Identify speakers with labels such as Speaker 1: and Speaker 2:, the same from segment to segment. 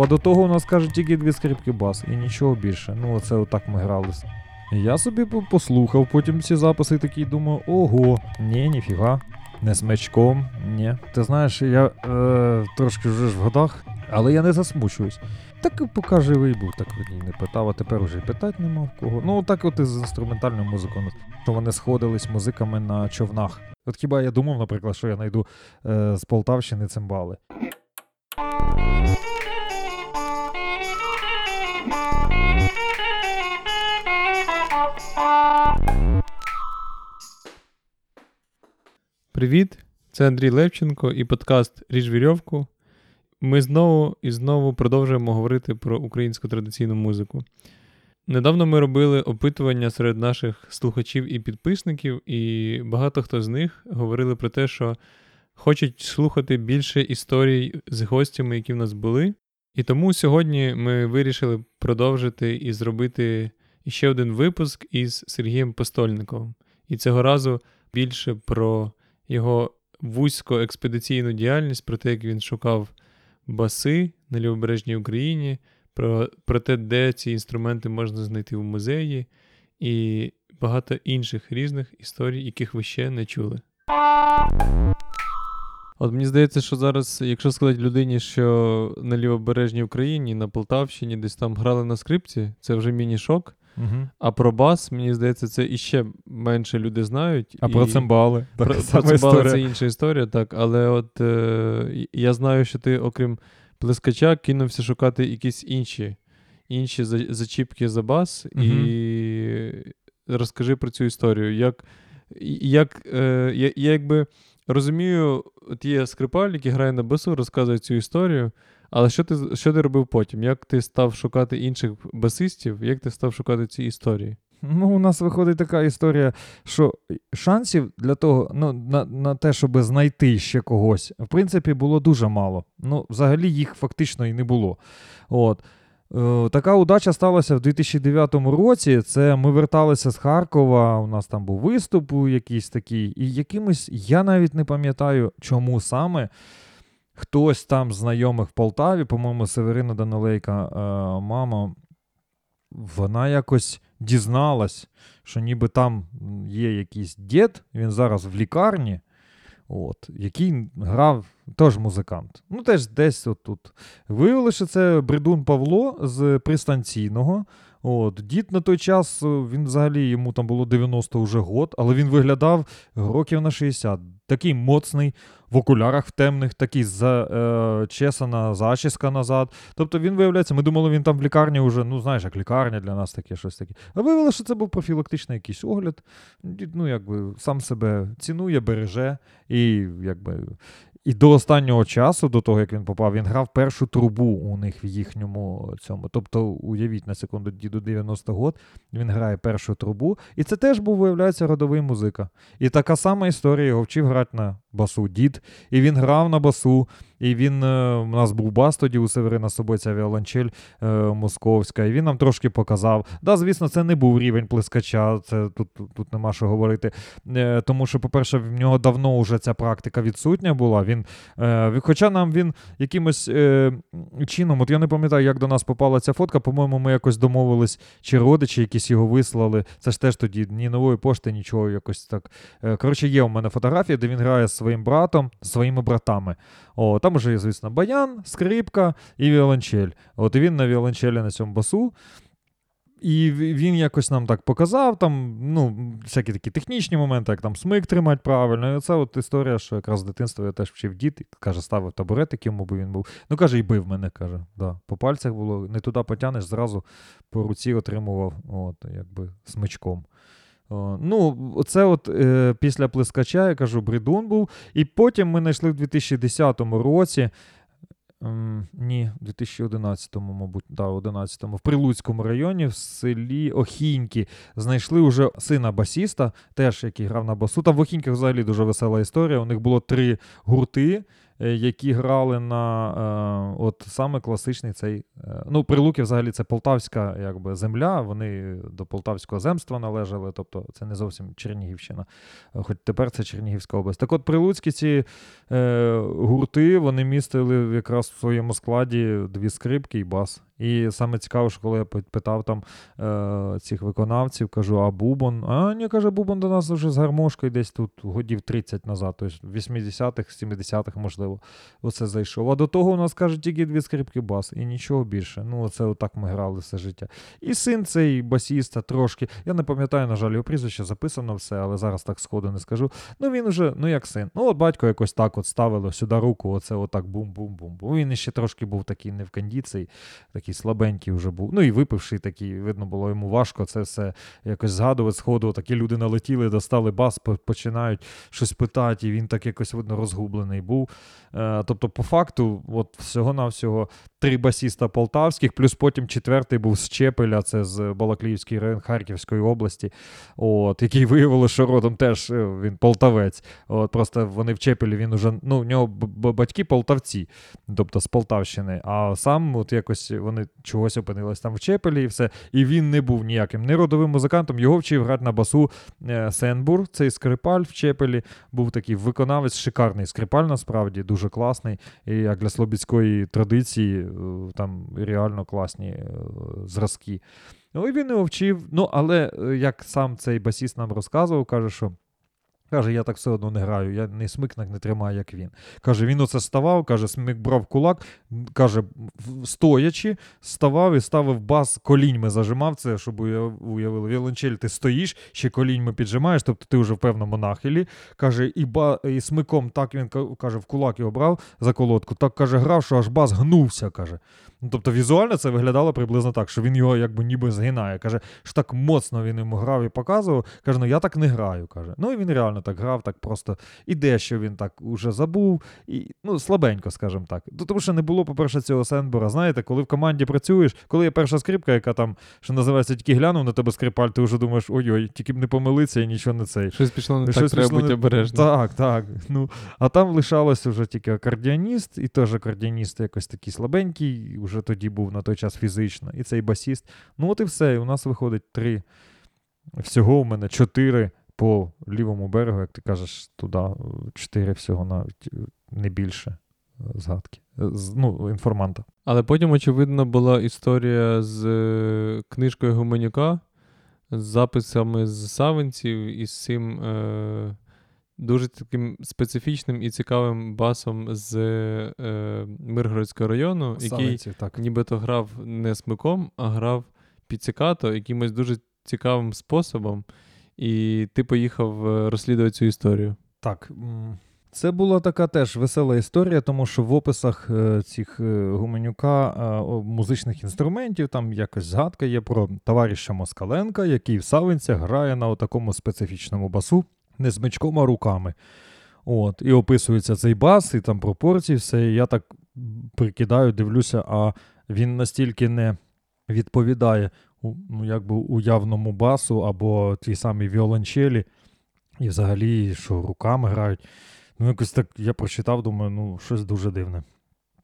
Speaker 1: А до того у нас каже тільки дві скрипки бас і нічого більше. Ну, оце отак ми гралися. Я собі послухав потім ці записи такий думаю, ого, ні, ніфіга, не смачком, ні. Ти знаєш, я е, трошки вже ж в годах, але я не засмучуюсь. Так і поки живий був, так мені не питав, а тепер уже питати нема в кого. Ну, так от і з інструментальною музикою, що вони сходились музиками на човнах. От хіба я думав, наприклад, що я знайду е, з Полтавщини цимбали.
Speaker 2: Привіт! Це Андрій Левченко і подкаст Ріж вірьовку. Ми знову і знову продовжуємо говорити про українську традиційну музику. Недавно ми робили опитування серед наших слухачів і підписників, і багато хто з них говорили про те, що хочуть слухати більше історій з гостями, які в нас були. І тому сьогодні ми вирішили продовжити і зробити ще один випуск із Сергієм Постольниковим. І цього разу більше про його вузько експедиційну діяльність, про те, як він шукав баси на лівобережній Україні, про, про те, де ці інструменти можна знайти в музеї, і багато інших різних історій, яких ви ще не чули. От мені здається, що зараз, якщо сказати людині, що на лівобережній Україні, на Полтавщині десь там грали на скрипці, це вже міні-шок.
Speaker 1: Угу.
Speaker 2: А про бас, мені здається, це іще менше люди знають.
Speaker 1: А
Speaker 2: і...
Speaker 1: про цимбали.
Speaker 2: Про, про цимбали
Speaker 1: історія.
Speaker 2: це інша історія, так. Але от е, я знаю, що ти, окрім плескача, кинувся шукати якісь інші, інші зачіпки за бас. І розкажи про цю історію. Як, як, е, я, я якби розумію, от є скрипаль, який грає на басу, розказує цю історію. Але що ти, що ти робив потім? Як ти став шукати інших басистів? Як ти став шукати ці історії?
Speaker 1: Ну, у нас виходить така історія, що шансів для того, ну, на, на те, щоб знайти ще когось, в принципі, було дуже мало. Ну, взагалі їх фактично і не було. От. Е, така удача сталася в 2009 році. Це ми верталися з Харкова. У нас там був виступ якийсь такий, і якимось, я навіть не пам'ятаю, чому саме. Хтось там знайомих в Полтаві, по-моєму, Северина Данилейка, е, мама, вона якось дізналась, що ніби там є якийсь дід, він зараз в лікарні, от, який грав теж музикант. Ну, теж десь отут. Виявили, що це Бридун Павло з пристанційного. От, дід на той час, е, він взагалі йому там було 90 вже год, але він виглядав років на 60. Такий моцний, в окулярах в темних, такий зачесана зачіска назад. Тобто він виявляється, ми думали, він там в лікарні вже, ну знаєш, як лікарня для нас таке щось таке. А виявилося, що це був профілактичний якийсь огляд. Дід, Ну, якби сам себе цінує, береже і якби. І до останнього часу, до того як він попав, він грав першу трубу у них в їхньому цьому. Тобто, уявіть на секунду, діду 90 год, він грає першу трубу. І це теж був, виявляється, родовий музика. І така сама історія його вчив грати на басу дід. І він грав на басу. І він е, у нас був бас тоді у Северина з собою віолончель е, московська, і він нам трошки показав. Да, звісно, це не був рівень плескача, це тут, тут, тут нема що говорити. Е, тому що, по-перше, в нього давно вже ця практика відсутня була. Він, е, хоча нам він якимось е, чином, от я не пам'ятаю, як до нас попала ця фотка. По-моєму, ми якось домовились, чи родичі якісь його вислали. Це ж теж тоді ні нової пошти, нічого якось так. Е, коротше, є у мене фотографія, де він грає з своїм братом, своїми братами. О, там уже є, звісно, баян, скрипка і віолончель. От він на віолончелі на цьому басу. І він якось нам так показав, там, ну, всякі такі технічні моменти, як там смик тримати правильно. І це от історія, що якраз з дитинства я теж вчив дід, каже, ставив табуретик, йому би він був. Ну, каже, і бив мене, каже. Да. По пальцях було, не туди потянеш, зразу по руці отримував, от, якби смичком. О, ну, це от е, після плескача, я кажу, бридун був. І потім ми знайшли в 2010 році. ем, ні, в 2011-му, мабуть, да, 11-му, в Прилуцькому районі, в селі Охіньки, знайшли уже сина басіста, теж який грав на басу. Там в Охіньках взагалі дуже весела історія. У них було три гурти. Е, які грали на е, от саме класичний цей. Е, ну, Прилуки взагалі це полтавська якби, земля, вони до Полтавського земства належали, тобто це не зовсім Чернігівщина, е, хоч тепер це Чернігівська область. Так от прилуцькі ці е, гурти вони містили якраз в своєму складі дві скрипки і бас. І саме цікаво, що коли я питав там е, цих виконавців, кажу, а Бубон? А ні, каже, Бубон до нас вже з гармошкою десь тут годів 30 назад, тобто в 80-х, 70-х, можливо, оце зайшов. А до того у нас каже тільки дві скрипки бас і нічого більше. Ну, оце отак ми грали все життя. І син цей басіста трошки. Я не пам'ятаю, на жаль, його прізвище записано все, але зараз так сходу не скажу. Ну він уже, ну як син. Ну, от батько якось так от ставило сюди руку, оце отак бум-бум-бум. Він ще трошки був такий не в кондиції, такий слабенький вже був. Ну і випивший такий, видно, було йому важко це все якось згадувати. Сходу такі люди налетіли, достали бас, починають щось питати, і він так якось видно розгублений був. Е, тобто, по факту, от всього-навсього три басіста полтавських, плюс потім четвертий був з Чепеля, це з Балакліївської район Харківської області, от, який виявилося, що родом теж е, він полтавець. От, Просто вони в Чепелі, він уже, ну, у нього батьки полтавці, тобто з Полтавщини. А сам от якось вони чогось опинились там в Чепелі і все. І він не був ніяким не родовим музикантом. Його вчив грати на басу е, Сенбур, цей скрипаль в Чепелі. Був такий виконавець, шикарний скрипаль, насправді, дуже класний. І як для слобідської традиції, там реально класні е, зразки. Ну і він його вчив. Ну, але як сам цей басіст нам розказував, каже, що. Каже, я так все одно не граю, я не смикнак не тримаю, як він. Каже, він оце ставав, каже, смик брав кулак, каже, стоячи, ставав і ставив бас, коліньми зажимав це, щоб уявили. Віолончель, ти стоїш, ще коліньми піджимаєш, тобто ти вже в певному нахилі. Каже, і ба, і смиком так він каже, в кулак його брав за колодку, так каже, грав, що аж бас гнувся. каже. Ну, Тобто візуально це виглядало приблизно так, що він його якби ніби згинає. Каже, що так моцно він йому грав і показував. Каже, ну я так не граю. каже. Ну і він реально так грав, так просто і дещо він так уже забув. І, Ну, слабенько, скажімо так. Тому що не було, по-перше, цього Сенбора. Знаєте, коли в команді працюєш, коли є перша скрипка, яка там, що називається, тільки глянув на тебе скрипаль, ти вже думаєш, ой-ой, тільки б не помилиться і нічого не цей.
Speaker 2: Щось пішло не Щось так, треба бути обережним.
Speaker 1: Так, так. Ну, А там лишалося вже тільки акордіоніст, і теж акордіоніст якось такий слабенький вже тоді був на той час фізично, і цей басіст. Ну, от і все. І у нас виходить три. Всього у мене чотири по лівому берегу, як ти кажеш, туди чотири всього навіть не більше е, згадки. Ну, інформанта.
Speaker 2: Але потім, очевидно, була історія з е, книжкою Гуменюка, з записами з Савинців і з цим. Е- дуже таким специфічним і цікавим басом з е, Миргородського району, який так. нібито грав не смиком, а грав піцикато якимось дуже цікавим способом. І ти поїхав е, розслідувати цю історію.
Speaker 1: Так. Це була така теж весела історія, тому що в описах е, цих е, гуменюка музичних інструментів там якась згадка є про товариша Москаленка, який в Савинцях грає на такому специфічному басу не смичком, а руками. От, І описується цей бас, і там пропорції, все. І я так прикидаю, дивлюся, а він настільки не відповідає ну, якби уявному басу або тій самій віолончелі, і взагалі, що руками грають. Ну, якось так я прочитав, думаю, ну, щось дуже дивне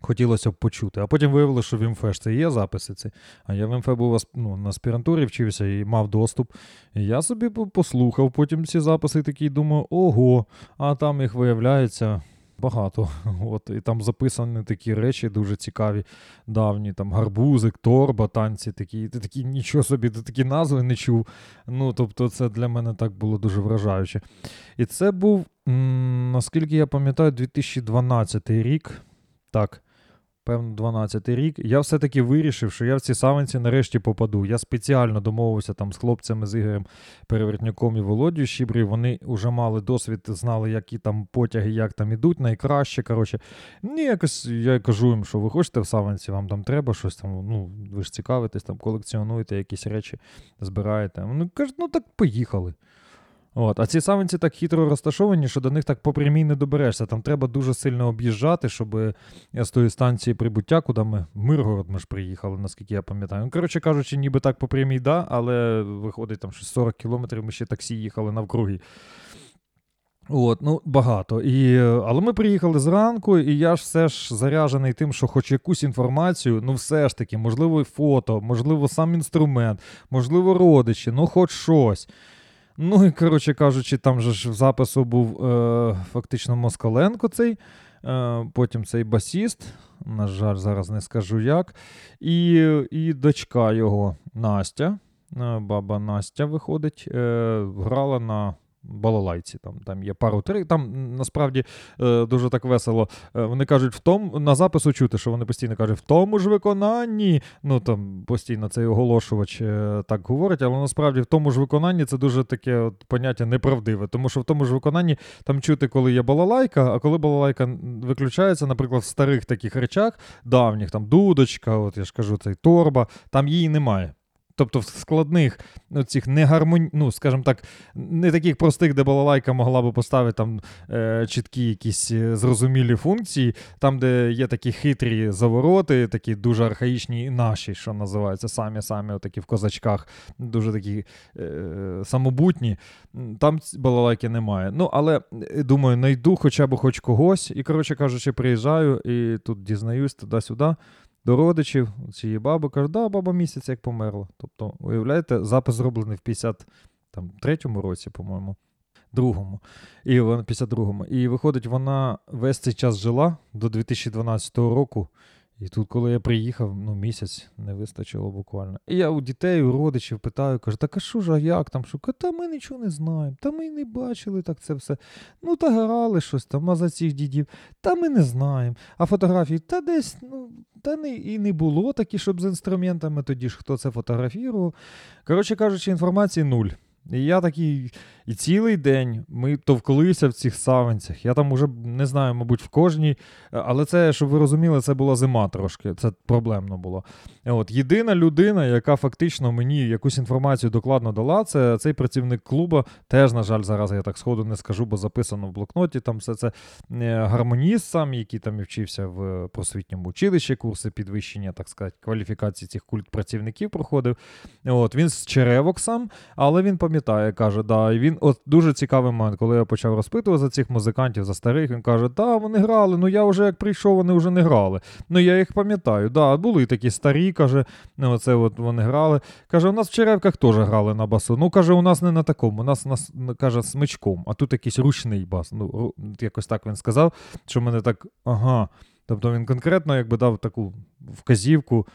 Speaker 1: хотілося б почути. А потім виявилося, що в МФ це є записи. ці. А я в МФ був ну, на аспірантурі вчився і мав доступ. І я собі послухав потім ці записи такий думаю, ого, а там їх виявляється. Багато. От, І там записані такі речі дуже цікаві, давні, там гарбузик, торба, танці такі. Ти такі нічого собі, ти такі назви не чув. Ну, Тобто, це для мене так було дуже вражаюче. І це був, м- наскільки я пам'ятаю, 2012 рік. Так певно, 12-й рік, я все-таки вирішив, що я в ці савинці нарешті попаду. Я спеціально домовився там з хлопцями з Ігорем Перевертняком і Володю Щібрі. Вони вже мали досвід, знали, які там потяги, як там ідуть, найкраще. коротше. Ну, якось я кажу їм, що ви хочете в савинці, вам там треба щось там, ну, ви ж цікавитесь, там колекціонуєте якісь речі, збираєте. Вони кажуть, ну так поїхали. От. А ці савинці так хитро розташовані, що до них так по прямій не доберешся. Там треба дуже сильно об'їжджати, щоб з тої станції прибуття, куди ми в Миргород ми ж приїхали, наскільки я пам'ятаю. Ну, коротше кажучи, ніби так по прямій, да, але виходить там щось 40 кілометрів, ми ще таксі їхали навкруги. От, ну багато. І, Але ми приїхали зранку, і я ж все ж заряджений тим, що хоч якусь інформацію, ну все ж таки, можливо, фото, можливо, сам інструмент, можливо, родичі, ну хоч щось. Ну і коротше кажучи, там же ж в запису був е, фактично Москаленко цей, е, потім цей басіст, на жаль, зараз не скажу як. І і дочка його Настя, е, баба Настя виходить, е, грала на балалайці. Там там є пару три. Там насправді е, дуже так весело. Е, вони кажуть, в тому на запису чути, що вони постійно кажуть, в тому ж виконанні. Ну там постійно цей оголошувач е, так говорить, але насправді в тому ж виконанні це дуже таке от, поняття неправдиве. Тому що в тому ж виконанні там чути, коли є балалайка, а коли балалайка виключається, наприклад, в старих таких речах, давніх, там дудочка, от я ж кажу, цей торба, там її немає. Тобто в складних цих не ну, скажімо так, не таких простих, де балалайка могла би поставити там е, чіткі якісь е, зрозумілі функції, там, де є такі хитрі завороти, такі дуже архаїчні наші, що називаються, самі-самі такі в козачках, дуже такі е, самобутні, там балалайки немає. Ну, але е, думаю, найду хоча б хоч когось. І, коротше кажучи, приїжджаю і тут дізнаюсь туди-сюди до родичів цієї баби, каже, да, баба місяць як померла. Тобто, уявляєте, запис зроблений в 53-му році, по-моєму, другому. І вона 52-му. І виходить, вона весь цей час жила до 2012 року. І тут, коли я приїхав, ну, місяць не вистачило буквально. І я у дітей, у родичів питаю, кажу, так а що ж, а як там? Що? Та ми нічого не знаємо, та ми не бачили так це все. Ну, та грали щось там, а за цих дідів, та ми не знаємо. А фотографії, та десь, ну, та не, і не було такі, щоб з інструментами тоді ж хто це фотографував. Коротше кажучи, інформації нуль. І я такий, і цілий день ми товклися в цих савинцях. Я там уже не знаю, мабуть, в кожній. Але це, щоб ви розуміли, це була зима трошки. Це проблемно було. От Єдина людина, яка фактично мені якусь інформацію докладно дала, це цей працівник клубу. Теж, на жаль, зараз я так сходу не скажу, бо записано в блокноті. Там все це е, гармоніст сам, який там і вчився в просвітньому училищі, курси підвищення, так сказати, кваліфікації цих культпрацівників проходив. От Він з черевок сам, але він пам'ятає, каже, да, і він от дуже цікавий момент, коли я почав розпитувати за цих музикантів, за старих, він каже, да, вони грали, ну я вже як прийшов, вони вже не грали. Ну я їх пам'ятаю. да, Були такі старі, каже, ну оце от вони грали. Каже, у нас в Черевках теж грали на басу. Ну, каже, у нас не на такому, у нас, нас каже, смичком, а тут якийсь ручний бас. Ну, Якось так він сказав, що мене так, ага. Тобто він конкретно якби дав таку вказівку.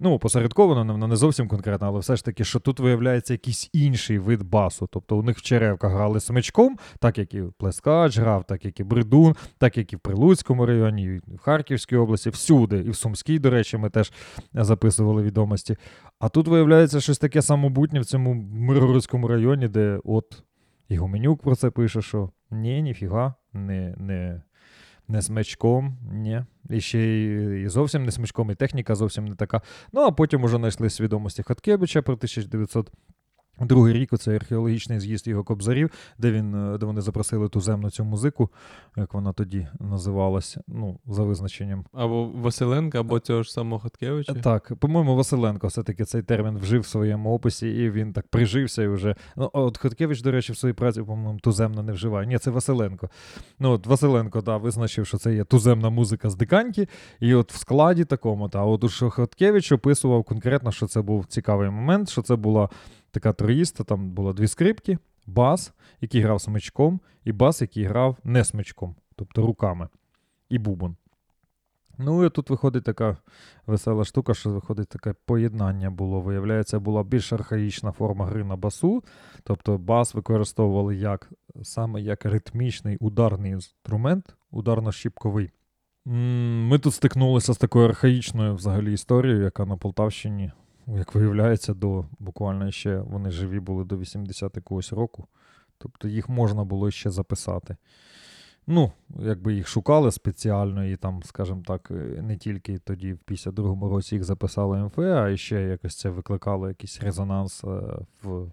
Speaker 1: Ну, посередковано, не зовсім конкретно, але все ж таки, що тут виявляється якийсь інший вид басу. Тобто у них в черевках грали смичком, так як і Плескач грав, так як і Бридун, так як і в Прилуцькому районі, і в Харківській області, всюди, і в Сумській, до речі, ми теж записували відомості. А тут виявляється щось таке самобутнє в цьому Миргородському районі, де от і Гуменюк про це пише, що ні, ніфіга, не, не не смичком, ні. І ще й зовсім не смичком, і техніка зовсім не така. Ну, а потім уже знайшли свідомості Хаткевича про 1900 Другий рік це археологічний з'їзд його кобзарів, де він, е, де вони запросили туземну цю музику, як вона тоді називалася, ну, за визначенням.
Speaker 2: Або Василенка, або цього ж самого Хаткевича?
Speaker 1: Так, по-моєму, Василенко все-таки цей термін вжив в своєму описі, і він так прижився і вже. Ну, от Хаткевич, до речі, в своїй праці, по-моєму, туземно не вживає. Ні, це Василенко. Ну, от Василенко, да, визначив, що це є туземна музика з диканьки, і от в складі такому, та от що Хаткевич описував конкретно, що це був цікавий момент, що це була така троїста, там було дві скрипки, бас, який грав смичком, і бас, який грав не смичком, тобто руками, і бубон. Ну, і тут виходить така весела штука, що виходить таке поєднання було. Виявляється, була більш архаїчна форма гри на басу. Тобто бас використовували як саме як ритмічний ударний інструмент, ударно-щіпковий. Ми тут стикнулися з такою архаїчною взагалі історією, яка на Полтавщині як виявляється, до буквально ще вони живі були до 80 якогось року. Тобто їх можна було ще записати. Ну, якби їх шукали спеціально, і там, скажімо так, е, не тільки тоді, в 52-му році їх записали МФ, а ще якось це викликало якийсь резонанс е, в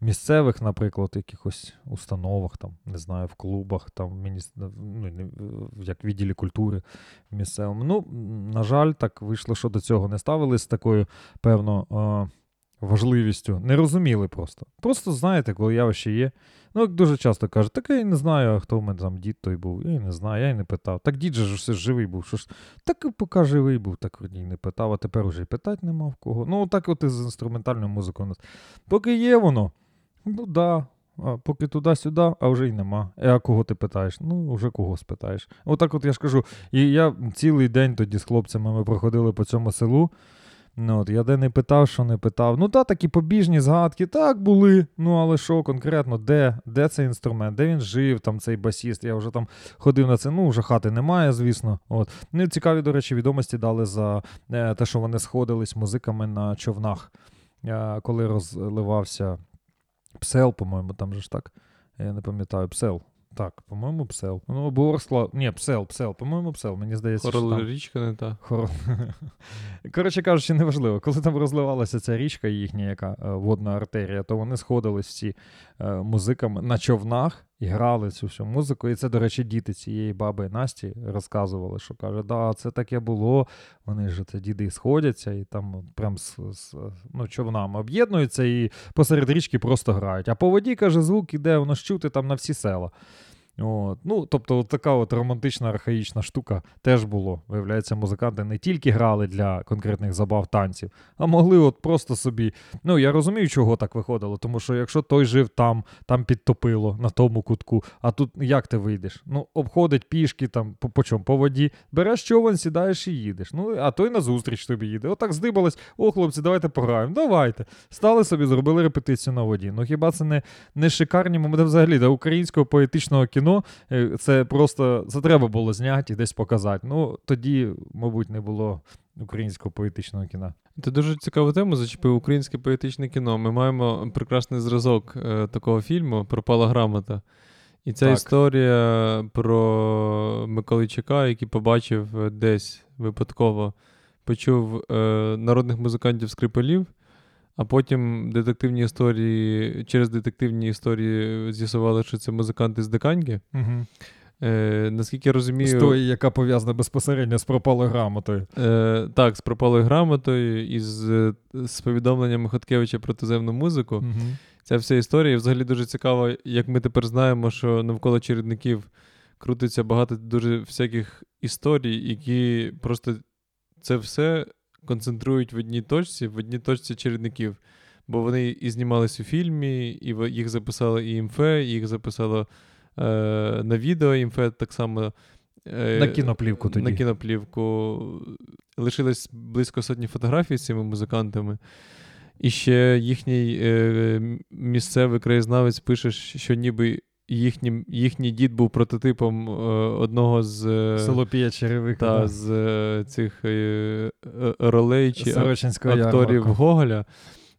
Speaker 1: місцевих, на якихось установах, там, не знаю, в клубах, там, ну, як відділі культури місцевому. Ну, на жаль, так вийшло, що до цього не ставились такою, певно, важливістю, не розуміли просто. Просто знаєте, коли явище є. Ну, як дуже часто кажуть, так я й не знаю, хто в мене там дід той був. Я й не знаю, я й не питав. Так дід же ж все живий був. Що ж, так і поки живий був, так й не питав, а тепер уже й питати нема в кого. Ну, так от і з інструментальною музикою у нас. Поки є воно, ну да. А поки туди-сюди, а вже й нема. Е, А кого ти питаєш? Ну, вже кого спитаєш. Отак от я ж кажу, і я цілий день тоді з хлопцями ми проходили по цьому селу. Ну, от, я де не питав, що не питав. Ну, та, такі побіжні згадки, так були. Ну, але що конкретно, де де цей інструмент, де він жив, там цей басіст. Я вже там ходив на це. Ну, вже хати немає, звісно. От. Ну, цікаві, до речі, відомості дали за е, те, що вони сходились музиками на човнах, е, коли розливався Псел, по-моєму, там же ж так. Я не пам'ятаю, Псел. Так, по-моєму, Псел. Ну, або Ворскла. Ні, Псел, Псел, по-моєму, Псел. Мені здається, що там...
Speaker 2: річка не та.
Speaker 1: Хорол. Коротше кажучи, неважливо. Коли там розливалася ця річка їхня, яка е, водна артерія, то вони сходились всі е, музиками на човнах і грали цю всю музику. І це, до речі, діти цієї баби Насті розказували, що каже, да, це таке було. Вони ж це діди сходяться і там прям з, з ну, човнами об'єднуються і посеред річки просто грають. А по воді, каже, звук іде, воно ж чути там на всі села. От. Ну, Тобто, от така от романтична архаїчна штука теж було. Виявляється, музиканти не тільки грали для конкретних забав танців, а могли от просто собі. Ну, я розумію, чого так виходило, тому що якщо той жив там, там підтопило на тому кутку, а тут як ти вийдеш? Ну, обходить пішки там по, по чому? По воді, береш човен, сідаєш і їдеш. Ну, а той назустріч тобі їде. Отак здибались, о, хлопці, давайте пограємо. Давайте. Стали собі, зробили репетицію на воді. Ну хіба це не, не шикарні моменти взагалі до українського поетичного кіно? Е, це просто це треба було зняти і десь показати. Ну тоді, мабуть, не було українського поетичного кіна.
Speaker 2: Ти дуже цікаву тему зачепив українське поетичне кіно. Ми маємо прекрасний зразок е, такого фільму Пропала грамота. І ця
Speaker 1: Так.
Speaker 2: історія про Миколайчука, який побачив е, десь випадково, почув е, народних музикантів скрипалів, а потім детективні історії, через детективні історії з'ясували, що це музиканти з Диканьки.
Speaker 1: Угу.
Speaker 2: Е, наскільки я розумію,
Speaker 1: З тої, яка пов'язана безпосередньо з пропалою грамотою.
Speaker 2: Е, так, з пропалою грамотою і з, з повідомленнями Хоткевича про туземну музику.
Speaker 1: Угу.
Speaker 2: Ця вся історія. І взагалі дуже цікаво, як ми тепер знаємо, що навколо чередників крутиться багато дуже всяких історій, які просто це все концентрують в одній точці, в одній точці чередників. Бо вони і знімались у фільмі, і їх записало і імфе, і їх записало е, на відео імфе так само. е,
Speaker 1: На кіноплівку тоді.
Speaker 2: На кіноплівку. Лишилось близько сотні фотографій з цими музикантами. І ще їхній е, місцевий краєзнавець пише, що ніби їхній, їхній дід був прототипом е, одного з, е,
Speaker 1: Село Черевика.
Speaker 2: та,
Speaker 1: да.
Speaker 2: з е, цих е, е, ролей чи акторів
Speaker 1: ярмарку.
Speaker 2: Гоголя.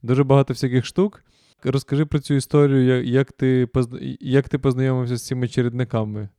Speaker 2: Дуже багато всяких штук. Розкажи про цю історію, як, як, ти, позна- як ти познайомився з цими чередниками?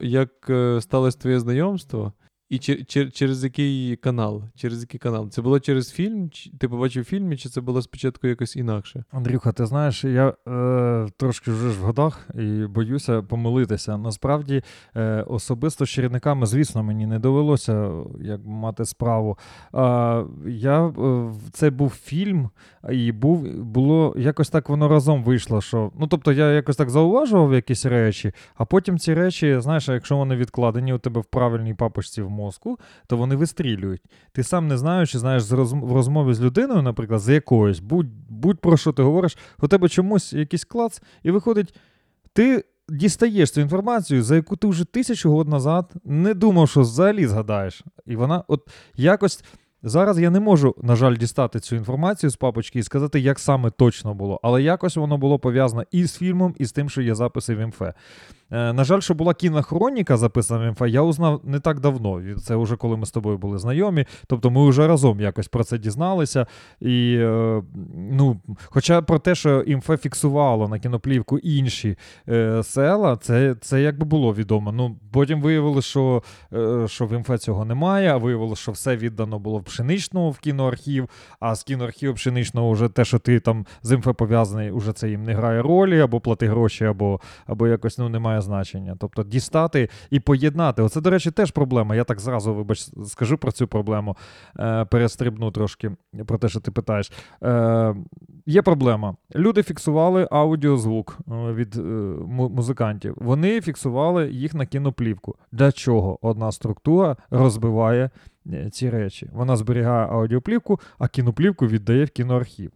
Speaker 2: Як е, сталося твоє знайомство? І чер, чер, через який канал? Через який канал? Це було через фільм? Ти побачив в фільмі, чи це було спочатку якось інакше?
Speaker 1: Андрюха, ти знаєш, я е, трошки вже ж в годах і боюся помилитися. Насправді, е, особисто з чередниками, звісно, мені не довелося як мати справу. А, я, е, це був фільм, і був, було якось так воно разом вийшло. Що, ну, тобто я якось так зауважував якісь речі, а потім ці речі, знаєш, якщо вони відкладені у тебе в правильній папочці в мозку, то вони вистрілюють. Ти сам не знаючи, знаєш, з розм- в розмові з людиною, наприклад, з якоюсь, будь, будь про що ти говориш, у тебе чомусь якийсь клац, і виходить, ти дістаєш цю інформацію, за яку ти вже тисячу год назад не думав, що взагалі згадаєш. І вона, от якось. Зараз я не можу, на жаль, дістати цю інформацію з папочки і сказати, як саме точно було, але якось воно було пов'язано і з фільмом, і з тим, що є записи в імфе. Е, на жаль, що була кінохроніка записана в я узнав не так давно. Це вже коли ми з тобою були знайомі. Тобто ми вже разом якось про це дізналися. І, е, ну, хоча про те, що імфе фіксувало на кіноплівку інші е, села, це, це якби було відомо. Ну, потім виявилося, що, що в імфе цього немає, а виявилося, що все віддано було в пшеничного в кіноархів, а з кіноархіву пшеничного вже те, що ти там з інфо пов'язаний, уже це їм не грає ролі, або плати гроші, або, або якось ну, не має значення. Тобто дістати і поєднати. Оце, до речі, теж проблема. Я так зразу, вибач, скажу про цю проблему, е, перестрибну трошки про те, що ти питаєш. Е, Є проблема. Люди фіксували аудіозвук е, від е, музикантів. Вони фіксували їх на кіноплівку. Для чого одна структура розбиває е, ці речі? Вона зберігає аудіоплівку, а кіноплівку віддає в кіноархів.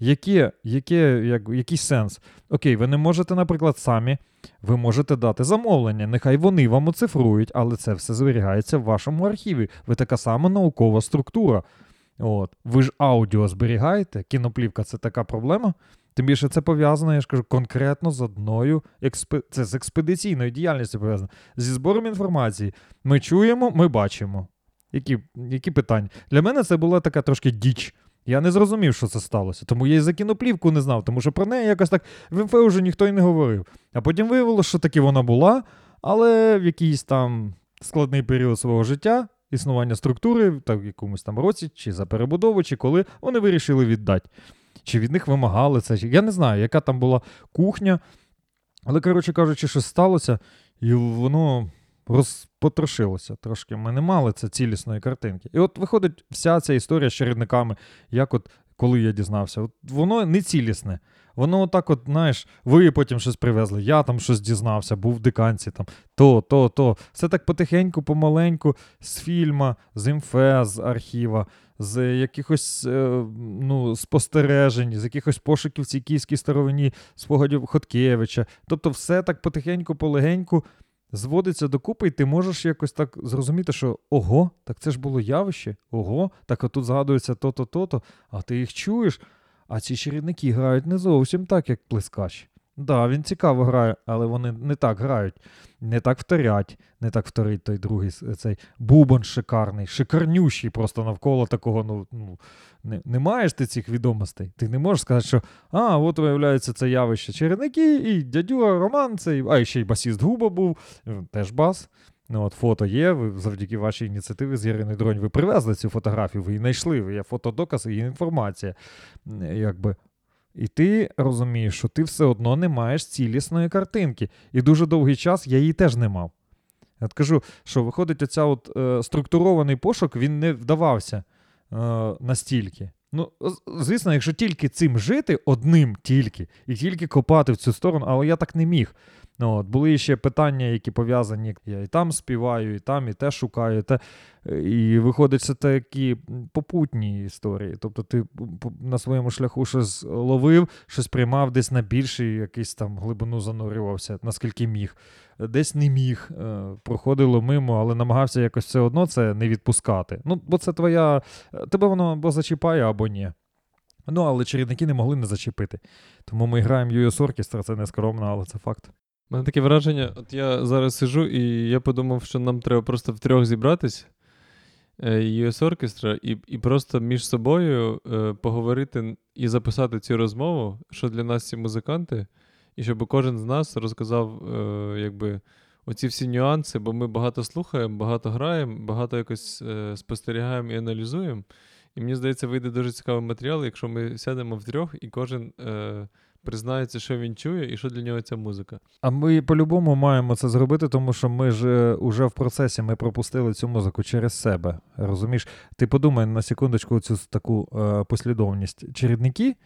Speaker 1: Яке, яке, як, який сенс? Окей, ви не можете, наприклад, самі, ви можете дати замовлення. Нехай вони вам оцифрують, але це все зберігається в вашому архіві. Ви така сама наукова структура. От. Ви ж аудіо зберігаєте, кіноплівка це така проблема. Тим більше це пов'язано, я ж кажу, конкретно з одною експе... це з експедиційною діяльністю пов'язано. Зі збором інформації. Ми чуємо, ми бачимо. Які, які питання? Для мене це була така трошки діч. Я не зрозумів, що це сталося. Тому я і за кіноплівку не знав, тому що про неї якось так в МФ вже ніхто й не говорив. А потім виявилося, що таки вона була, але в якийсь там складний період свого життя, існування структури, так в якомусь там році, чи за перебудову, чи коли вони вирішили віддати. Чи від них вимагали це? Я не знаю, яка там була кухня. Але, коротше кажучи, щось сталося, і воно розпотрошилося трошки. Ми не мали це цілісної картинки. І от виходить вся ця історія з чередниками, як от коли я дізнався, от воно не цілісне. Воно отак, от, знаєш, ви потім щось привезли, я там щось дізнався, був в диканці, там, то, то, то. Все так потихеньку, помаленьку, з фільма, з інфе, з архіва, з якихось е, ну, спостережень, з якихось пошуків цій київській старовині, спогадів Хоткевича. Тобто, все так потихеньку, полегеньку зводиться докупи, і ти можеш якось так зрозуміти, що ого, так це ж було явище, ого, так отут згадується то-то, то-то, а ти їх чуєш. А ці чарівники грають не зовсім так, як плескач. Да, він цікаво грає, але вони не так грають, не так вторять, не так вторить той другий цей бубон шикарний, шикарнющий просто навколо такого. Ну, ну не, не маєш ти цих відомостей. Ти не можеш сказати, що а, от виявляється це явище чередники, і дядюга Роман цей, а ще й басіст Губа був, теж бас. Ну, от фото є, ви завдяки вашій ініціативі з Іриною Дронь ви привезли цю фотографію, ви її знайшли, є фотодоказ і інформація. Якби. І ти розумієш, що ти все одно не маєш цілісної картинки. І дуже довгий час я її теж не мав. Я кажу, що виходить, оця от, е, структурований пошук, він не вдавався е, настільки. Ну, звісно, якщо тільки цим жити, одним тільки, і тільки копати в цю сторону, але я так не міг. Ну, от, були ще питання, які пов'язані. Я і там співаю, і там, і те шукаю, і те. І виходить, це такі попутні історії. Тобто ти на своєму шляху щось ловив, щось приймав, десь на більший якийсь там глибину занурювався, наскільки міг. Десь не міг, е, проходило мимо, але намагався якось все одно це не відпускати. Ну, бо це твоя. Тебе воно або зачіпає, або ні. Ну, але чередники не могли не зачепити. Тому ми граємо US Orchestra, це не скромно, але це факт.
Speaker 2: У мене таке враження, от я зараз сижу, і я подумав, що нам треба просто втрьох зібратись, е, US Orchestra, і, і просто між собою е, поговорити і записати цю розмову, що для нас ці музиканти, і щоб кожен з нас розказав, е, якби. Оці всі нюанси, бо ми багато слухаємо, багато граємо, багато якось е, спостерігаємо і аналізуємо. І мені здається, вийде дуже цікавий матеріал, якщо ми сядемо втрьох, і кожен е, признається, що він чує, і що для нього ця музика.
Speaker 1: А ми по-любому маємо це зробити, тому що ми ж е, уже в процесі ми пропустили цю музику через себе. Розумієш? Ти подумай на секундочку цю таку е, послідовність. Чередники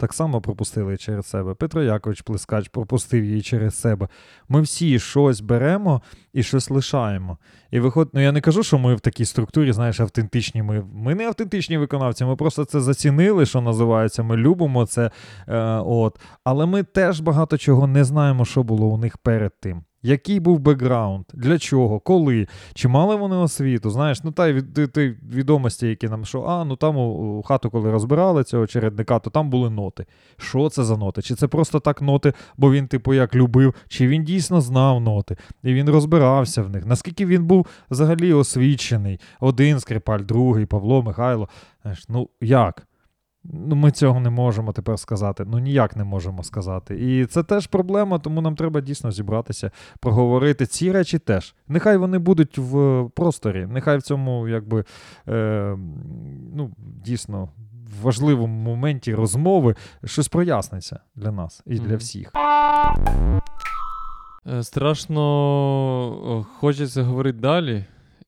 Speaker 1: так само пропустили через себе. Петро Якович Плескач пропустив її через себе. Ми всі щось беремо і щось лишаємо. І виходить, ну я не кажу, що ми в такій структурі, знаєш, автентичні. Ми, ми не автентичні виконавці, ми просто це зацінили, що називається. Ми любимо це. Е, от. Але ми теж багато чого не знаємо, що було у них перед тим. Який був бекграунд, для чого, коли, чи мали вони освіту? Знаєш, ну та й від, ти, відомості, які нам що, а ну там у, у хату, коли розбирали цього чередника, то там були ноти. Що це за ноти? Чи це просто так ноти, бо він, типу, як любив, чи він дійсно знав ноти, і він розбирався в них. Наскільки він був взагалі освічений? Один скрипаль, другий, Павло, Михайло. Знаєш, ну як? Ну, ми цього не можемо тепер сказати. Ну ніяк не можемо сказати. І це теж проблема, тому нам треба дійсно зібратися, проговорити ці речі теж. Нехай вони будуть в просторі, нехай в цьому, якби е, ну, дійсно в важливому моменті розмови щось проясниться для нас і для всіх.
Speaker 2: Е, Страшно хочеться говорити далі,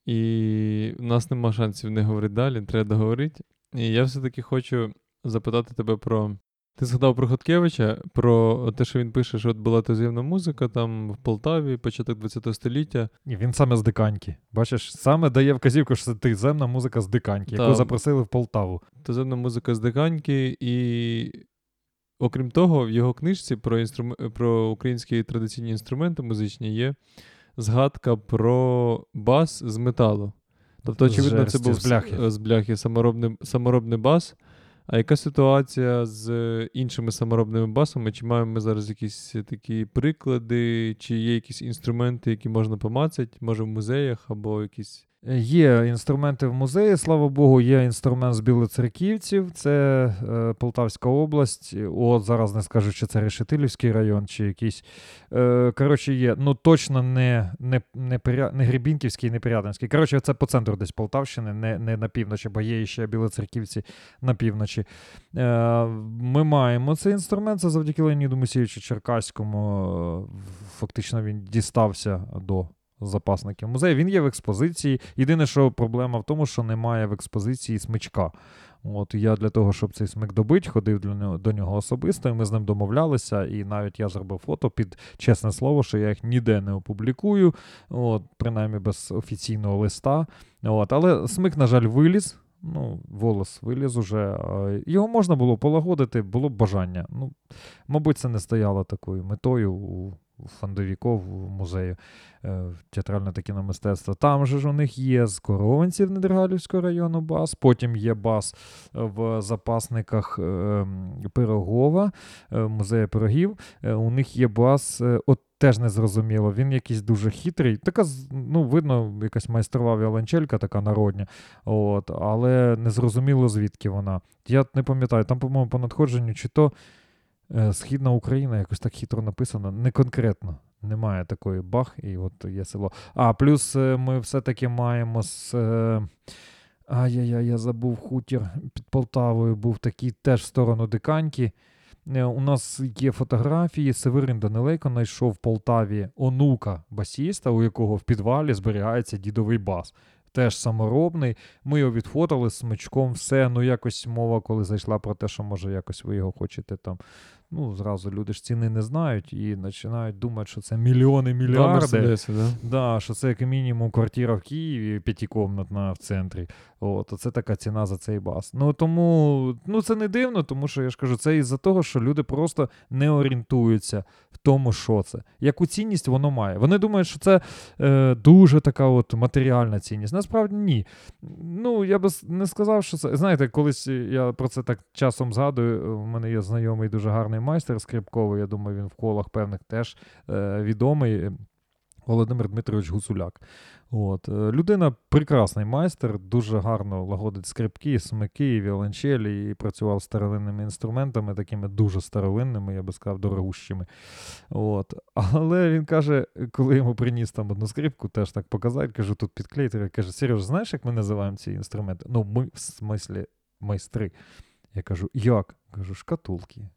Speaker 2: і в нас нема шансів не говорити далі, треба договорити. І я все-таки хочу запитати тебе про. Ти згадав про Хоткевича, про те, що він пише, що от була туземна музика там в Полтаві, початок ХХ століття.
Speaker 1: Ні, він саме з диканьки. Бачиш, саме дає вказівку, що це тиземна музика з диканьки, яку запросили в Полтаву.
Speaker 2: Туземна музика з Диканьки, і окрім того, в його книжці про, інструм... про українські традиційні інструменти музичні є згадка про бас з металу. Тобто, очевидно, це був
Speaker 1: з бляхи.
Speaker 2: з бляхи саморобний, саморобний бас. А яка ситуація з іншими саморобними басами? Чи маємо ми зараз якісь такі приклади, чи є якісь інструменти, які можна помацати, може в музеях або якісь.
Speaker 1: Є інструменти в музеї, слава Богу, є інструмент з білоцерківців, це е, Полтавська область. От зараз не скажу, чи це Решетилівський район, чи якийсь. Е, коротше, є. Ну точно не, не, не, Пиря... не Гребінківський, не Пирятинський. Коротше, це по центру десь Полтавщини, не, не на півночі, бо є ще білоцерківці на півночі. Е, ми маємо цей інструмент, це завдяки Леоніду Мусійовичу Черкаському. Е, Фактично він дістався до запасників музею. Він є в експозиції. Єдине, що проблема в тому, що немає в експозиції смичка. От я для того, щоб цей смик добити, ходив для нього, до нього особисто, і ми з ним домовлялися, і навіть я зробив фото під чесне слово, що я їх ніде не опублікую, от, принаймні без офіційного листа. От, але смик, на жаль, виліз. Ну, волос виліз уже. Його можна було полагодити, було б бажання. Ну, мабуть, це не стояло такою метою у фондовіков у музею е, театральне та кіномистецтво. Там же ж у них є з Корованців Недергалівського району бас, потім є бас в запасниках е, Пирогова, е, музею пирогів. Е, У них є бас, от теж незрозуміло. Він якийсь дуже хитрий. Така, ну, видно, якась майстрова віолончелька така народня. От, але незрозуміло, звідки вона. Я не пам'ятаю, там, по-моєму, по надходженню, чи то е, Східна Україна, якось так хитро написано, не конкретно. Немає такої бах, і от є село. А, плюс е, ми все-таки маємо з. е, Ай-яй-яй, я забув хутір під Полтавою, був такий теж в сторону Диканьки. Е, У нас є фотографії. Северин Данилейко знайшов в Полтаві онука басіста, у якого в підвалі зберігається дідовий бас. Теж саморобний. Ми його відфотали з смичком, все. Ну, якось мова, коли зайшла про те, що може якось ви його хочете там. Ну, зразу люди ж ціни не знають і починають думати, що це мільйони, мільярди.
Speaker 2: Мерседеси, да?
Speaker 1: Да, що це як мінімум квартира в Києві п'ятикомнатна в центрі. От, це така ціна за цей бас. Ну тому ну, це не дивно, тому що я ж кажу, це із-за того, що люди просто не орієнтуються в тому, що це. Яку цінність воно має. Вони думають, що це е, дуже така от матеріальна цінність. Насправді ні. Ну, я би не сказав, що це. Знаєте, колись я про це так часом згадую. У мене є знайомий дуже гарний майстер скрипковий. Я думаю, він в колах певних теж е, відомий. Володимир Дмитрович Гуцуляк. От. е, Людина прекрасний майстер, дуже гарно лагодить скрипки, смики, віолончелі і працював з старовинними інструментами, такими дуже старовинними, я би сказав, дорогущими. От. Але він каже, коли йому приніс там одну скрипку, теж так показати, кажу, тут підклеїти, каже, Сереж, знаєш, як ми називаємо ці інструменти? Ну, ми, в смислі, майстри. Я кажу, як? Кажу, шкатулки.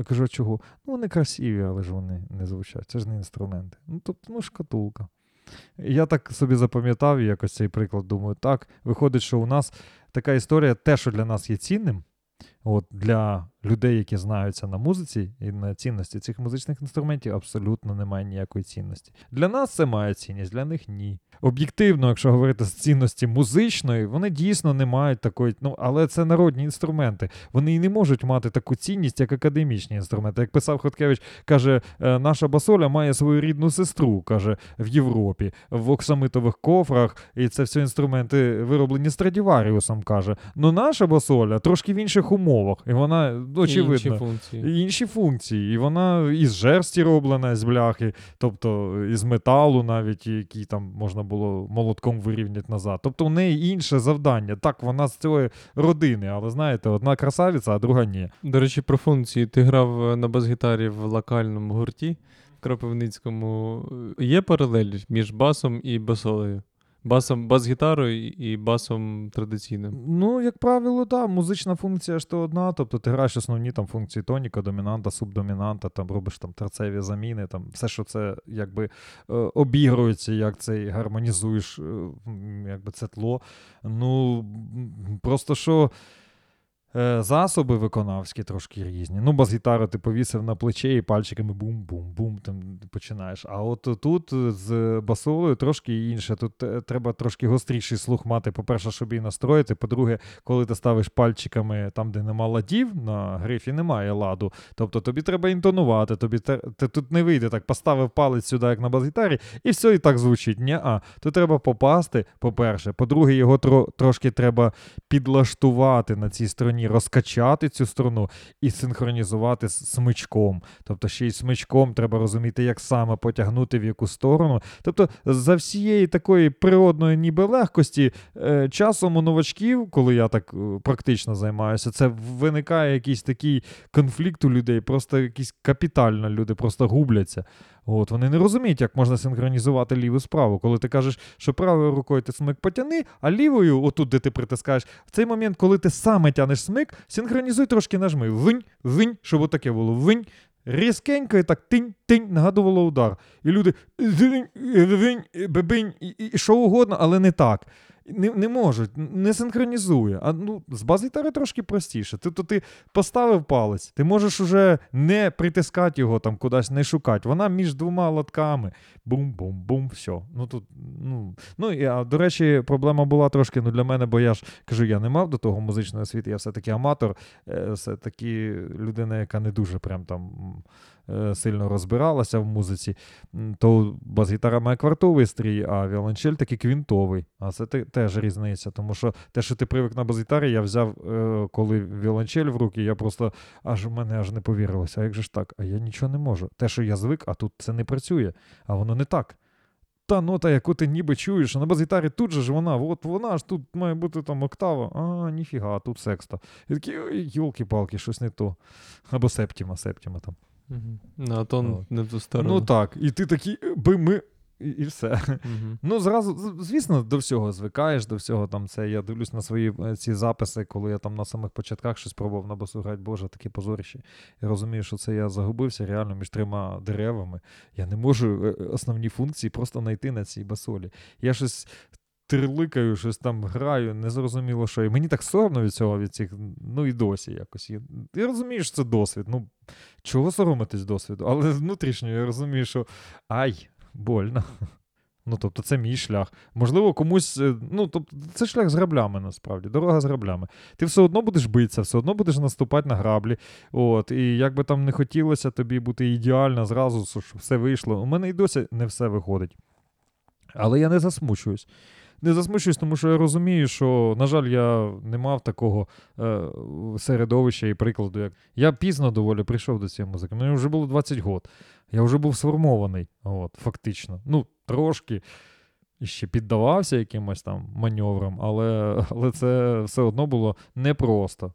Speaker 1: Я кажу, а чого? Ну, вони красиві, але ж вони не звучать. Це ж не інструменти. Ну, тобто, ну, шкатулка. Я так собі запам'ятав якось цей приклад, думаю, так, виходить, що у нас така історія, те, що для нас є цінним, от для людей, які знаються на музиці і на цінності цих музичних інструментів, абсолютно немає ніякої цінності. Для нас це має цінність, для них ні. Об'єктивно, якщо говорити з цінності музичної, вони дійсно не мають такої. Ну, але це народні інструменти. Вони і не можуть мати таку цінність, як академічні інструменти. Як писав Хоткевич, каже, «Е, наша басоля має свою рідну сестру, каже, в Європі, в оксамитових кофрах, і це все інструменти вироблені Страдіваріусом, каже. Ну наша басоля трошки в інших умовах, і вона очевидно.
Speaker 2: Інші функції.
Speaker 1: Інші функції. І вона із жерсті роблена, з бляхи, тобто із металу, навіть який там можна було молотком вирівняти назад. Тобто в неї інше завдання. Так, вона з цієї родини, але знаєте, одна красавиця, а друга ні.
Speaker 2: До речі, про функції. Ти грав е, на бас-гітарі в локальному гурті в Кропивницькому. Є паралель між басом і басолею? Басом, бас-гітарою і басом традиційним.
Speaker 1: Ну, як правило, так, музична функція ж то одна, тобто ти граєш основні там функції тоніка, домінанта, субдомінанта, там робиш там терцеві заміни, там все, що це якби е, обігрується, як це гармонізуєш, е, якби це тло. Ну, просто що. Е, Засоби виконавські трошки різні. Ну, бас-гітару ти повісив на плече і пальчиками бум-бум-бум там починаєш. А от тут з басолою трошки інше. Тут е, треба трошки гостріший слух мати. По-перше, щоб її настроїти. По-друге, коли ти ставиш пальчиками там, де нема ладів, на грифі немає ладу. Тобто тобі треба інтонувати, тобі ти тут не вийде так, поставив палець сюди, як на бас-гітарі, і все і так звучить. Ні-а. Тут треба попасти, по-перше. По-друге, його тро, трошки треба підлаштувати на цій стороні, розкачати цю струну і синхронізувати з смичком. Тобто ще й смичком треба розуміти, як саме потягнути в яку сторону. Тобто, за всієї такої природної ніби легкості, е, часом у новачків, коли я так е, практично займаюся, це виникає якийсь такий конфлікт у людей, просто якийсь капітально люди просто губляться. От, вони не розуміють, як можна синхронізувати ліву справу. Коли ти кажеш, що правою рукою ти смик потяни, а лівою, отут, де ти притискаєш, в цей момент, коли ти саме тянеш смик, синхронізуй трошки нажми. Винь, винь, щоб отаке було. Винь. Різкенько і так тинь-тинь нагадувало удар. І люди «Зинь, бебинь, і що угодно, але не так. Не, не можуть, не синхронізує. А ну, з бас-гітари трошки простіше. Тобто ти поставив палець, ти можеш уже не притискати його там кудись, не шукати. Вона між двома лотками. Бум-бум-бум, все. Ну тут, ну, ну і, а, до речі, проблема була трошки ну, для мене, бо я ж кажу, я не мав до того музичної освіти, я все-таки аматор, е, все-таки людина, яка не дуже прям там. Е, Сильно розбиралася в музиці, то бас-гітара має квартовий стрій, а віолончель такий квінтовий. А це теж різниця. Тому що те, що ти привик на бас-гітарі, я взяв, е, коли віолончель в руки, я просто аж в мене аж не повірилося. А як же ж так? А я нічого не можу. Те, що я звик, а тут це не працює, а воно не так. Та нота, яку ти ніби чуєш, на бас-гітарі тут же ж вона, от вона ж тут має бути там октава, а ніфіга, тут секста. І такі, йолки-палки, щось не то. Або септіма, септіма там.
Speaker 2: Угу.
Speaker 1: От.
Speaker 2: не в ту сторону.
Speaker 1: Ну так, і ти такий, «Е, би ми. І, і все.
Speaker 2: Мгм.
Speaker 1: Ну, зразу, звісно, до всього звикаєш, до всього там це. Я дивлюсь на свої е, ці записи, коли я там на самих початках щось пробував на басу грати, боже, таке позорище. Я розумію, що це я загубився реально між трьома деревами. Я не можу е, основні функції просто знайти на цій басолі. Я щось. Тирликаю, щось там граю, незрозуміло що. І мені так соромно від цього, від цих, ну і досі якось. Я, я це досвід. Ну, чого соромитись досвіду? Але внутрішньо я розумію, що ай, больно. Ну, тобто, це мій шлях. Можливо, комусь. е, Ну, тобто, це шлях з граблями, насправді, дорога з граблями. Ти все одно будеш битися, все одно будеш наступати на граблі. От, і як би там не хотілося тобі бути ідеально зразу, щоб все вийшло. У мене і досі не все виходить. Але я не засмучуюсь. Не засмучуюсь, тому що я розумію, що, на жаль, я не мав такого е, середовища і прикладу. Як... Я пізно доволі прийшов до цієї музики. Мені вже було 20 років. Я вже був сформований, от, фактично. Ну, трошки ще піддавався якимось там маневрам, але, але це все одно було непросто.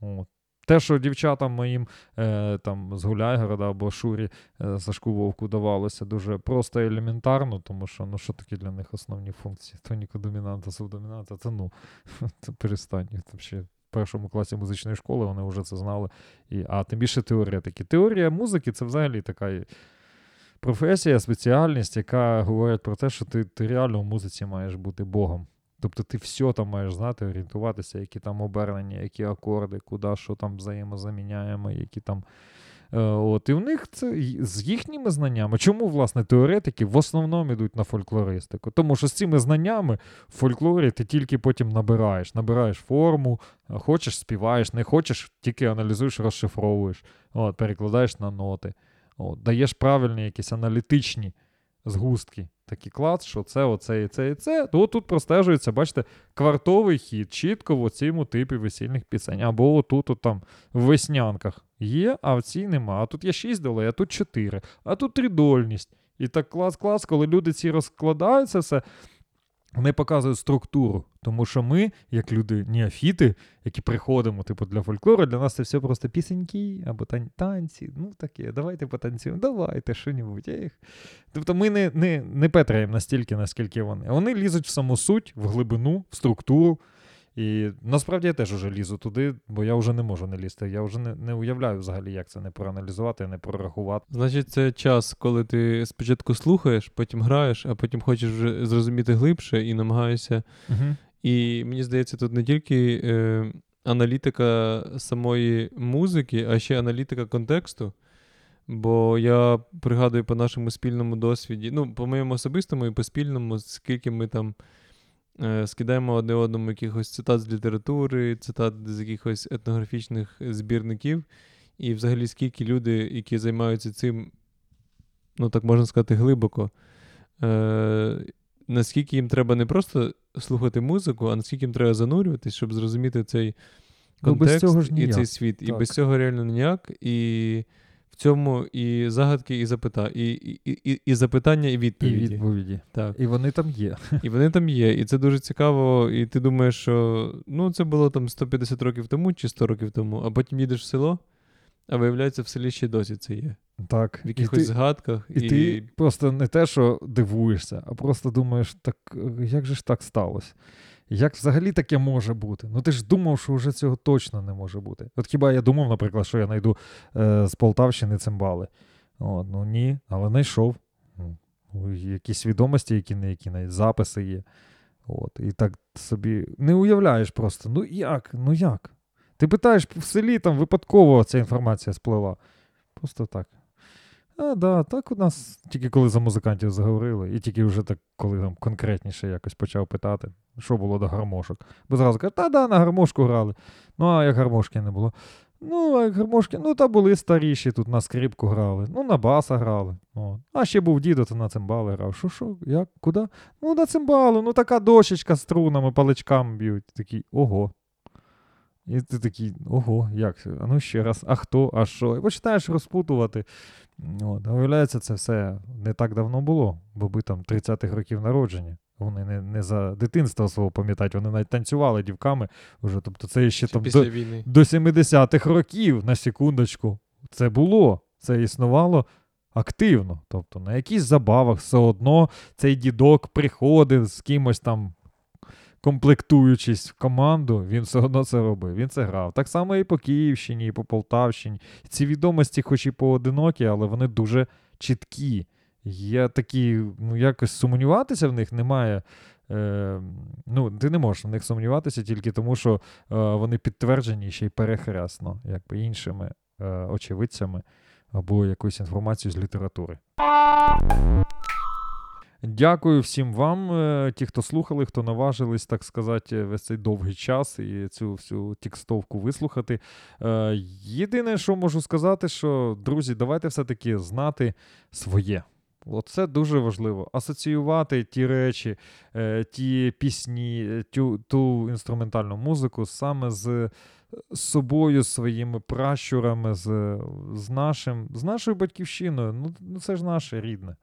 Speaker 1: От. Те, що дівчатам моїм е, там, з Гуляйгорода або Шурі е, Сашку Вовку давалося дуже просто і елементарно, тому що ну, що такі для них основні функції? Тоніка домінанта, субдомінанта, це ну, це перестань. Там ще в першому класі музичної школи вони вже це знали. І, а тим більше теоретики. Теорія музики це взагалі така професія, спеціальність, яка говорить про те, що ти, ти реально в музиці маєш бути Богом. Тобто ти все там маєш знати, орієнтуватися, які там обернення, які акорди, куди що там взаємозаміняємо, які там. Е, от, і в них це з їхніми знаннями. Чому, власне, теоретики в основному йдуть на фольклористику? Тому що з цими знаннями в фольклорі ти тільки потім набираєш. Набираєш форму, е, хочеш співаєш, не хочеш, тільки аналізуєш, розшифровуєш, от, перекладаєш на ноти. От, даєш правильні якісь аналітичні згустки Такий клас, що це, оце і це, і це. То тут простежується, бачите, квартовий хід, чітко в оцьому типі весільних пісень. Або отут, от там в веснянках є, а в цій нема. А тут є 6 долей, а тут 4, а тут тридольність. І так клас-клас, коли люди ці розкладаються все, вони показують структуру. Тому що ми, як люди неофіти, які приходимо, типу, для фольклору, для нас це все просто пісеньки або тан- танці. Ну таке, давайте потанцюємо, давайте що-небудь. Ех. Тобто ми не, не, не петряємо настільки, наскільки вони. Вони лізуть в саму суть, в глибину, в структуру. І насправді я теж вже лізу туди, бо я вже не можу не лізти. Я вже не, не уявляю взагалі, як це не проаналізувати, не прорахувати.
Speaker 2: Значить, це час, коли ти спочатку слухаєш, потім граєш, а потім хочеш вже зрозуміти глибше і намагаєшся.
Speaker 1: Угу.
Speaker 2: І мені здається, тут не тільки е, аналітика самої музики, а ще аналітика контексту. Бо я пригадую по нашому спільному досвіді, ну, по моєму особистому і по спільному, скільки ми там скидаємо одне одному якихось цитат з літератури, цитат з якихось етнографічних збірників, і взагалі скільки люди, які займаються цим, ну так можна сказати, глибоко, е, наскільки їм треба не просто слухати музику, а наскільки їм треба занурюватись, щоб зрозуміти цей
Speaker 1: Ну,
Speaker 2: контекст
Speaker 1: ж
Speaker 2: і цей світ. І без цього реально ніяк. І в цьому і загадки, і запита... і, і, і, і запитання, і
Speaker 1: І
Speaker 2: відповіді.
Speaker 1: відповіді.
Speaker 2: Так.
Speaker 1: І вони там є.
Speaker 2: І вони там є. І це дуже цікаво. І ти думаєш, що ну, це було там 150 років тому чи 100 років тому, а потім їдеш в село, а виявляється, в селі ще досі це є.
Speaker 1: Так.
Speaker 2: В
Speaker 1: І
Speaker 2: якихось
Speaker 1: ти,
Speaker 2: згадках.
Speaker 1: і ти просто не те, що дивуєшся, а просто думаєш, так як же ж так сталося? Як взагалі таке може бути? Ну ти ж думав, що вже цього точно не може бути. От хіба я думав, наприклад, що я знайду е, з Полтавщини цимбали. От, ну ні, але знайшов. Якісь відомості, які не які навіть записи є. От, і так собі не уявляєш просто. Ну як? Ну як? Ти питаєш в селі, там випадково ця інформація сплила. Просто так. А, да, так у нас тільки коли за музикантів заговорили, і тільки вже так, коли там конкретніше якось почав питати, що було до гармошок. Бо зразу каже, та да, на гармошку грали. Ну, а як гармошки не було. Ну, а як гармошки, ну та були старіші, тут на скрипку грали, ну на баса грали. От. А ще був дідо, то на цимбали грав. Що, що, як, куди? Ну, на цимбалу, ну така дощечка з струнами, паличками б'ють. Такий, ого. І ти такий, ого, як? А ну ще раз, а хто, а що? І починаєш розпутувати. От, а виявляється, це все не так давно було, бо ви там 30-х років народження. Вони не, не за дитинство свого пам'ятають, вони навіть танцювали дівками вже. Тобто це ще
Speaker 2: Чи
Speaker 1: там до,
Speaker 2: війни.
Speaker 1: до 70-х років, на секундочку. Це було, це існувало активно. Тобто на якісь забавах все одно цей дідок приходив з кимось там, комплектуючись в команду, він все одно це робив. Він це грав. Так само і по Київщині, і по Полтавщині. Ці відомості, хоч і поодинокі, але вони дуже чіткі. Є такі, ну якось сумніватися в них немає. Е, ну, ти не можеш в них сумніватися тільки тому, що е, вони підтверджені ще й перехресно, якби іншими е, очевидцями або якоюсь інформацією з літератури. Дякую всім вам, е, ті, хто слухали, хто наважились, так сказати, весь цей довгий час і цю всю текстовку вислухати. Е, Єдине, що можу сказати, що, друзі, давайте все-таки знати своє. Оце дуже важливо. Асоціювати ті речі, е, ті пісні, е, тю, ту інструментальну музику саме з з собою, своїми пращурами, з, з, нашим, з нашою батьківщиною. Ну, ну це ж наше рідне.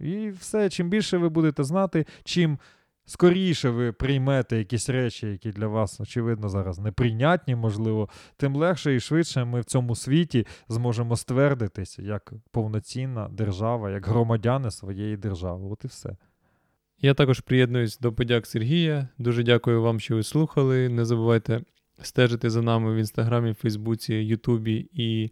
Speaker 1: І все, чим більше ви будете знати, чим скоріше ви приймете якісь речі, які для вас, очевидно, зараз неприйнятні, можливо, тим легше і швидше ми в цьому світі зможемо ствердитися як повноцінна держава, як громадяни своєї держави. От і все.
Speaker 2: Я також приєднуюсь до подяк Сергія. Дуже дякую вам, що ви слухали. Не забувайте стежити за нами в інстаграмі, Фейсбуці, Ютубі і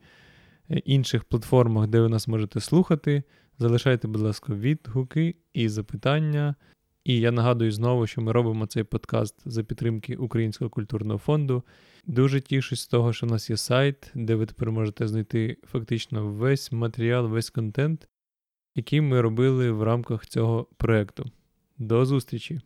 Speaker 2: е, інших платформах, де ви нас можете слухати. Залишайте, будь ласка, відгуки і запитання. І я нагадую знову, що ми робимо цей подкаст за підтримки Українського культурного фонду. Дуже тішусь з того, що в нас є сайт, де ви тепер можете знайти фактично весь матеріал, весь контент, який ми робили в рамках цього проєкту. До зустрічі!